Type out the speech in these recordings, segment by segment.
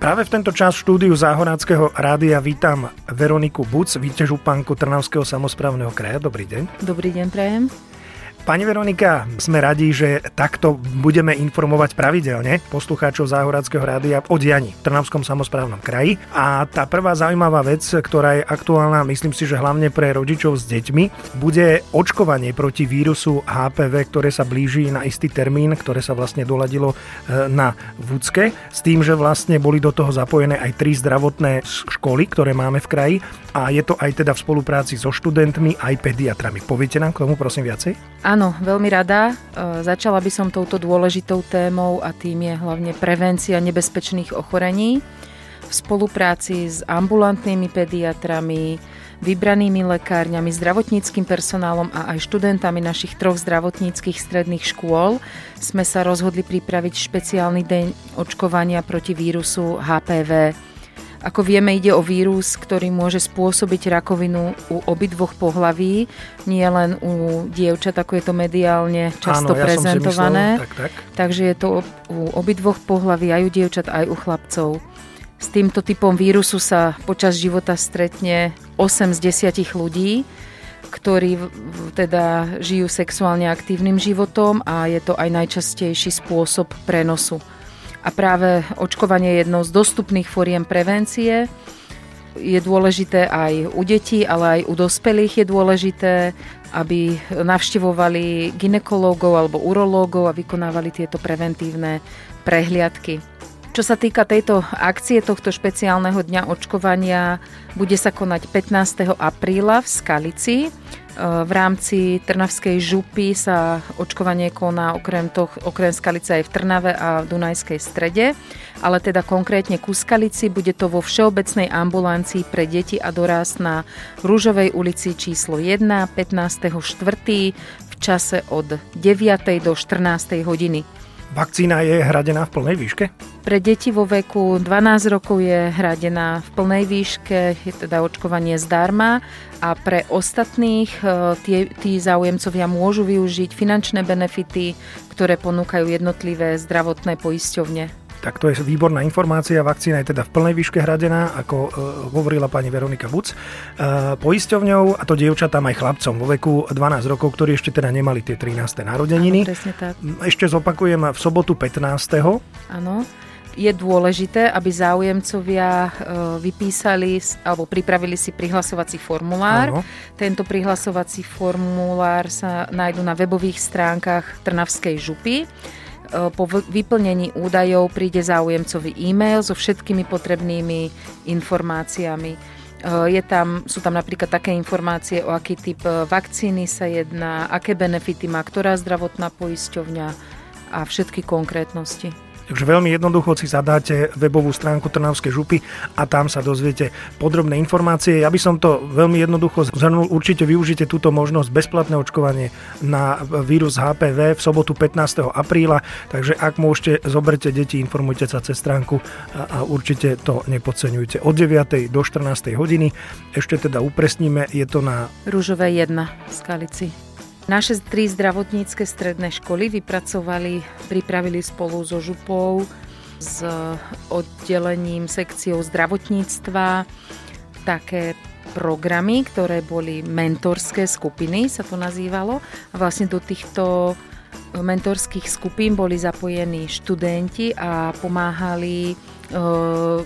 Práve v tento čas štúdiu Záhoráckého rádia vítam Veroniku Buc, vítežupanku Trnavského samozprávneho kraja. Dobrý deň. Dobrý deň, prajem. Pani Veronika, sme radi, že takto budeme informovať pravidelne poslucháčov Záhoradského rádia o dianí v Trnavskom samozprávnom kraji. A tá prvá zaujímavá vec, ktorá je aktuálna, myslím si, že hlavne pre rodičov s deťmi, bude očkovanie proti vírusu HPV, ktoré sa blíži na istý termín, ktoré sa vlastne doladilo e, na Vúcke, s tým, že vlastne boli do toho zapojené aj tri zdravotné školy, ktoré máme v kraji a je to aj teda v spolupráci so študentmi, aj pediatrami. Poviete nám k tomu prosím viacej? Áno, veľmi rada. E, začala by som touto dôležitou témou a tým je hlavne prevencia nebezpečných ochorení v spolupráci s ambulantnými pediatrami, vybranými lekárňami, zdravotníckým personálom a aj študentami našich troch zdravotníckých stredných škôl sme sa rozhodli pripraviť špeciálny deň očkovania proti vírusu HPV. Ako vieme, ide o vírus, ktorý môže spôsobiť rakovinu u obidvoch pohlaví, nie len u dievčat, ako je to mediálne často Áno, ja prezentované. Myslel, tak, tak. Takže je to u obidvoch pohlaví, aj u dievčat, aj u chlapcov. S týmto typom vírusu sa počas života stretne 8 z 10 ľudí, ktorí teda žijú sexuálne aktívnym životom a je to aj najčastejší spôsob prenosu. A práve očkovanie je jednou z dostupných foriem prevencie. Je dôležité aj u detí, ale aj u dospelých je dôležité, aby navštevovali ginekológov alebo urológov a vykonávali tieto preventívne prehliadky. Čo sa týka tejto akcie, tohto špeciálneho dňa očkovania, bude sa konať 15. apríla v Skalici. E, v rámci Trnavskej župy sa očkovanie koná okrem, toho, okrem Skalice aj v Trnave a v Dunajskej strede, ale teda konkrétne ku Skalici bude to vo Všeobecnej ambulancii pre deti a dorast na Rúžovej ulici číslo 1 15.4. v čase od 9. do 14. hodiny. Vakcína je hradená v plnej výške? Pre deti vo veku 12 rokov je hradená v plnej výške, je teda očkovanie zdarma a pre ostatných e, tí, tí záujemcovia môžu využiť finančné benefity, ktoré ponúkajú jednotlivé zdravotné poisťovne. Tak to je výborná informácia. Vakcína je teda v plnej výške hradená, ako e, hovorila pani Veronika Buc. E, poisťovňou, a to dievčatám aj chlapcom vo veku 12 rokov, ktorí ešte teda nemali tie 13. narodeniny. Áno, presne tak. Ešte zopakujem v sobotu 15. Áno je dôležité, aby záujemcovia e, vypísali alebo pripravili si prihlasovací formulár. Áno. Tento prihlasovací formulár sa nájdu na webových stránkach Trnavskej župy. E, po vyplnení údajov príde záujemcový e-mail so všetkými potrebnými informáciami. E, je tam, sú tam napríklad také informácie, o aký typ e, vakcíny sa jedná, aké benefity má ktorá zdravotná poisťovňa a všetky konkrétnosti. Takže veľmi jednoducho si zadáte webovú stránku Trnavskej župy a tam sa dozviete podrobné informácie. Ja by som to veľmi jednoducho zhrnul. Určite využite túto možnosť bezplatné očkovanie na vírus HPV v sobotu 15. apríla. Takže ak môžete, zoberte deti, informujte sa cez stránku a, určite to nepodceňujte. Od 9. do 14. hodiny. Ešte teda upresníme, je to na... Rúžové 1 v Skalici. Naše tri zdravotnícke stredné školy vypracovali, pripravili spolu so župou, s oddelením sekciou zdravotníctva také programy, ktoré boli mentorské skupiny, sa to nazývalo. A vlastne do týchto mentorských skupín boli zapojení študenti a pomáhali e,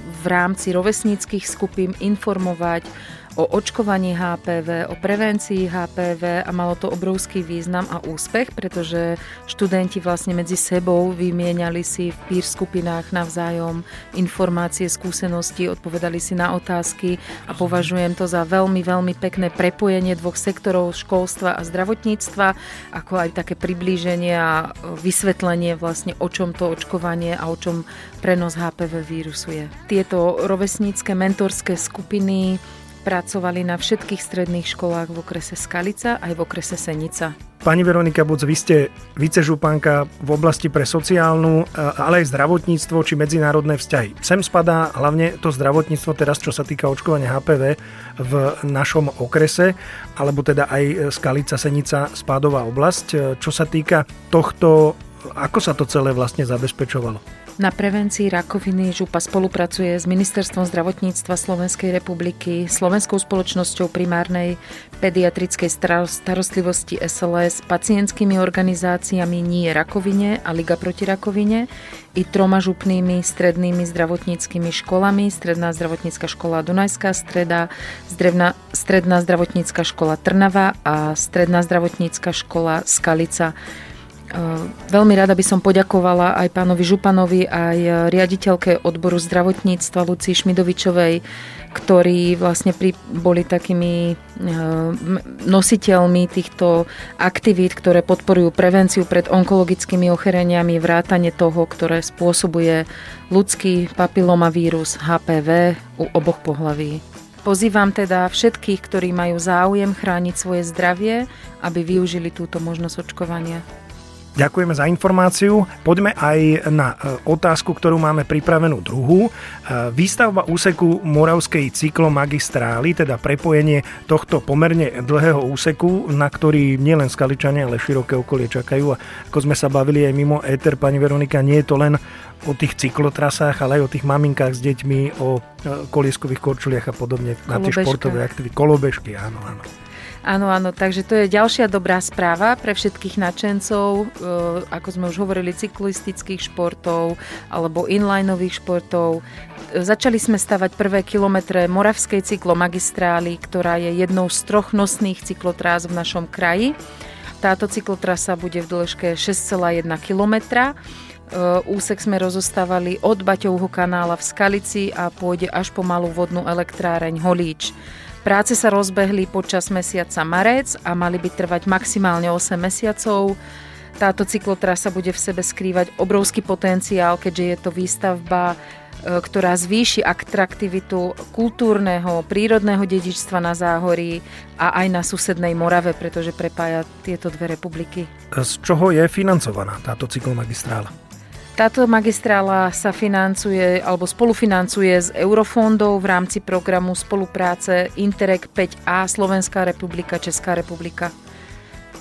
v rámci rovesníckých skupín informovať o očkovaní HPV, o prevencii HPV a malo to obrovský význam a úspech, pretože študenti vlastne medzi sebou vymieniali si v peer skupinách navzájom informácie, skúsenosti, odpovedali si na otázky a považujem to za veľmi, veľmi pekné prepojenie dvoch sektorov školstva a zdravotníctva, ako aj také priblíženie a vysvetlenie vlastne o čom to očkovanie a o čom prenos HPV vírusu je. Tieto rovesnícke mentorské skupiny Pracovali na všetkých stredných školách v okrese Skalica aj v okrese Senica. Pani Veronika Buc, vy ste vicežupanka v oblasti pre sociálnu, ale aj zdravotníctvo či medzinárodné vzťahy. Sem spadá hlavne to zdravotníctvo teraz, čo sa týka očkovania HPV v našom okrese, alebo teda aj Skalica, Senica, Spádová oblasť. Čo sa týka tohto, ako sa to celé vlastne zabezpečovalo? Na prevencii rakoviny župa spolupracuje s Ministerstvom zdravotníctva Slovenskej republiky, Slovenskou spoločnosťou primárnej pediatrickej starostlivosti SLS, pacientskými organizáciami Nie rakovine a Liga proti rakovine i troma župnými strednými zdravotníckými školami, Stredná zdravotnícka škola Dunajská streda, Stredná, Stredná zdravotnícka škola Trnava a Stredná zdravotnícka škola Skalica. Veľmi rada by som poďakovala aj pánovi Županovi, aj riaditeľke odboru zdravotníctva Lucii Šmidovičovej, ktorí vlastne pri, boli takými nositeľmi týchto aktivít, ktoré podporujú prevenciu pred onkologickými ochoreniami, vrátane toho, ktoré spôsobuje ľudský papilomavírus HPV u oboch pohlaví. Pozývam teda všetkých, ktorí majú záujem chrániť svoje zdravie, aby využili túto možnosť očkovania. Ďakujeme za informáciu. Poďme aj na e, otázku, ktorú máme pripravenú druhú. E, výstavba úseku Moravskej cyklomagistrály, teda prepojenie tohto pomerne dlhého úseku, na ktorý nielen skaličania, ale široké okolie čakajú. A ako sme sa bavili aj mimo éter, pani Veronika, nie je to len o tých cyklotrasách, ale aj o tých maminkách s deťmi, o e, kolieskových korčuliach a podobne, Kolobežka. na tie športové aktivity. Kolobežky, áno, áno. Áno, áno, takže to je ďalšia dobrá správa pre všetkých nadšencov, e, ako sme už hovorili, cyklistických športov alebo inlineových športov. Začali sme stavať prvé kilometre Moravskej cyklomagistrály, ktorá je jednou z troch nosných cyklotrás v našom kraji. Táto cyklotrasa bude v dĺžke 6,1 kilometra. E, úsek sme rozostávali od Baťovho kanála v Skalici a pôjde až po malú vodnú elektráreň Holíč. Práce sa rozbehli počas mesiaca marec a mali by trvať maximálne 8 mesiacov. Táto cyklotrasa bude v sebe skrývať obrovský potenciál, keďže je to výstavba, e, ktorá zvýši atraktivitu kultúrneho, prírodného dedičstva na Záhorí a aj na susednej Morave, pretože prepája tieto dve republiky. Z čoho je financovaná táto cyklomagistrála? Táto magistrála sa financuje alebo spolufinancuje z eurofondov v rámci programu spolupráce Interreg 5A Slovenská republika, Česká republika.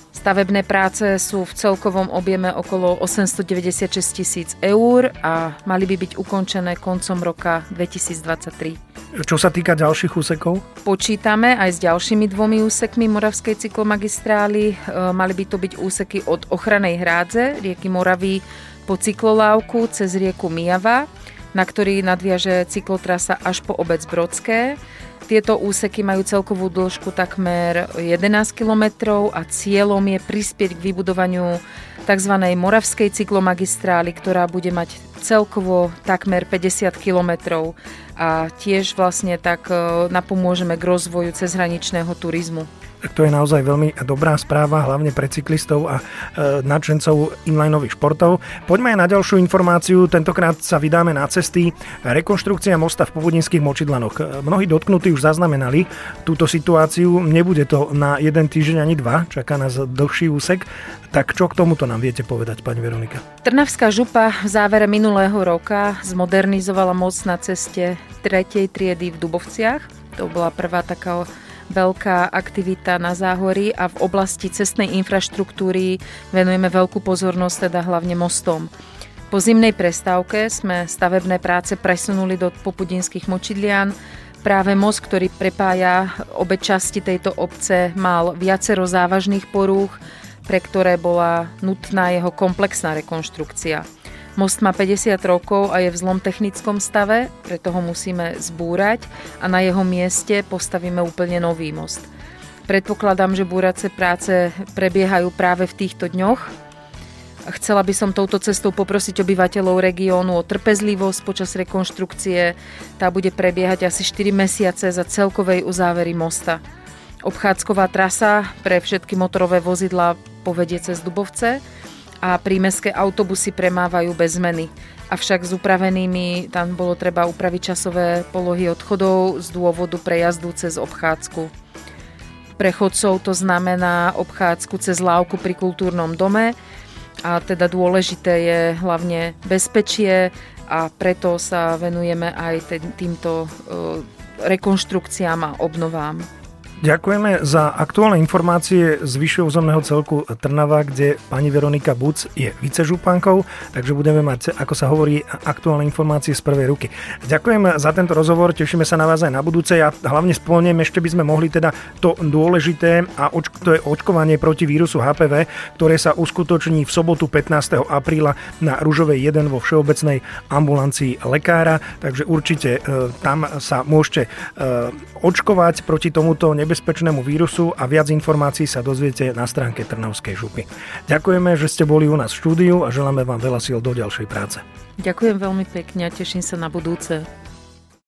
Stavebné práce sú v celkovom objeme okolo 896 tisíc eur a mali by byť ukončené koncom roka 2023. Čo sa týka ďalších úsekov? Počítame aj s ďalšími dvomi úsekmi Moravskej cyklomagistrály. E, mali by to byť úseky od ochranej hrádze rieky Moravy po cyklolávku cez rieku Mijava, na ktorý nadviaže cyklotrasa až po obec Brodské. Tieto úseky majú celkovú dĺžku takmer 11 km a cieľom je prispieť k vybudovaniu tzv. Moravskej cyklomagistrály, ktorá bude mať celkovo takmer 50 km a tiež vlastne tak e, napomôžeme k rozvoju cezhraničného turizmu to je naozaj veľmi dobrá správa, hlavne pre cyklistov a e, nadšencov inlineových športov. Poďme aj na ďalšiu informáciu, tentokrát sa vydáme na cesty. Rekonštrukcia mosta v Povodinských močidlanoch. E, mnohí dotknutí už zaznamenali túto situáciu, nebude to na jeden týždeň ani dva, čaká nás dlhší úsek. Tak čo k tomuto nám viete povedať, pani Veronika? Trnavská župa v závere minulého roka zmodernizovala most na ceste 3. triedy v Dubovciach. To bola prvá taká veľká aktivita na Záhorí a v oblasti cestnej infraštruktúry venujeme veľkú pozornosť teda hlavne mostom. Po zimnej prestávke sme stavebné práce presunuli do popudinských močidlian. Práve most, ktorý prepája obe časti tejto obce, mal viacero závažných porúch, pre ktoré bola nutná jeho komplexná rekonštrukcia. Most má 50 rokov a je v zlom technickom stave, preto ho musíme zbúrať a na jeho mieste postavíme úplne nový most. Predpokladám, že búrace práce prebiehajú práve v týchto dňoch. Chcela by som touto cestou poprosiť obyvateľov regiónu o trpezlivosť počas rekonštrukcie. Tá bude prebiehať asi 4 mesiace za celkovej uzávery mosta. Obchádzková trasa pre všetky motorové vozidla povedie cez Dubovce a prímeské autobusy premávajú bez zmeny. Avšak s upravenými tam bolo treba upraviť časové polohy odchodov z dôvodu prejazdu cez obchádzku. Pre chodcov to znamená obchádzku cez lávku pri kultúrnom dome a teda dôležité je hlavne bezpečie a preto sa venujeme aj týmto rekonštrukciám a obnovám. Ďakujeme za aktuálne informácie z vyššieho územného celku Trnava, kde pani Veronika Buc je vicežupankou, takže budeme mať, ako sa hovorí, aktuálne informácie z prvej ruky. Ďakujem za tento rozhovor, tešíme sa na vás aj na budúce. Ja hlavne spomeniem, ešte by sme mohli teda to dôležité, a to je očkovanie proti vírusu HPV, ktoré sa uskutoční v sobotu 15. apríla na Ružovej 1 vo Všeobecnej ambulancii lekára, takže určite e, tam sa môžete e, očkovať proti tomuto nebezpečnému nebezpečnému vírusu a viac informácií sa dozviete na stránke Trnavskej župy. Ďakujeme, že ste boli u nás v štúdiu a želáme vám veľa síl do ďalšej práce. Ďakujem veľmi pekne a teším sa na budúce.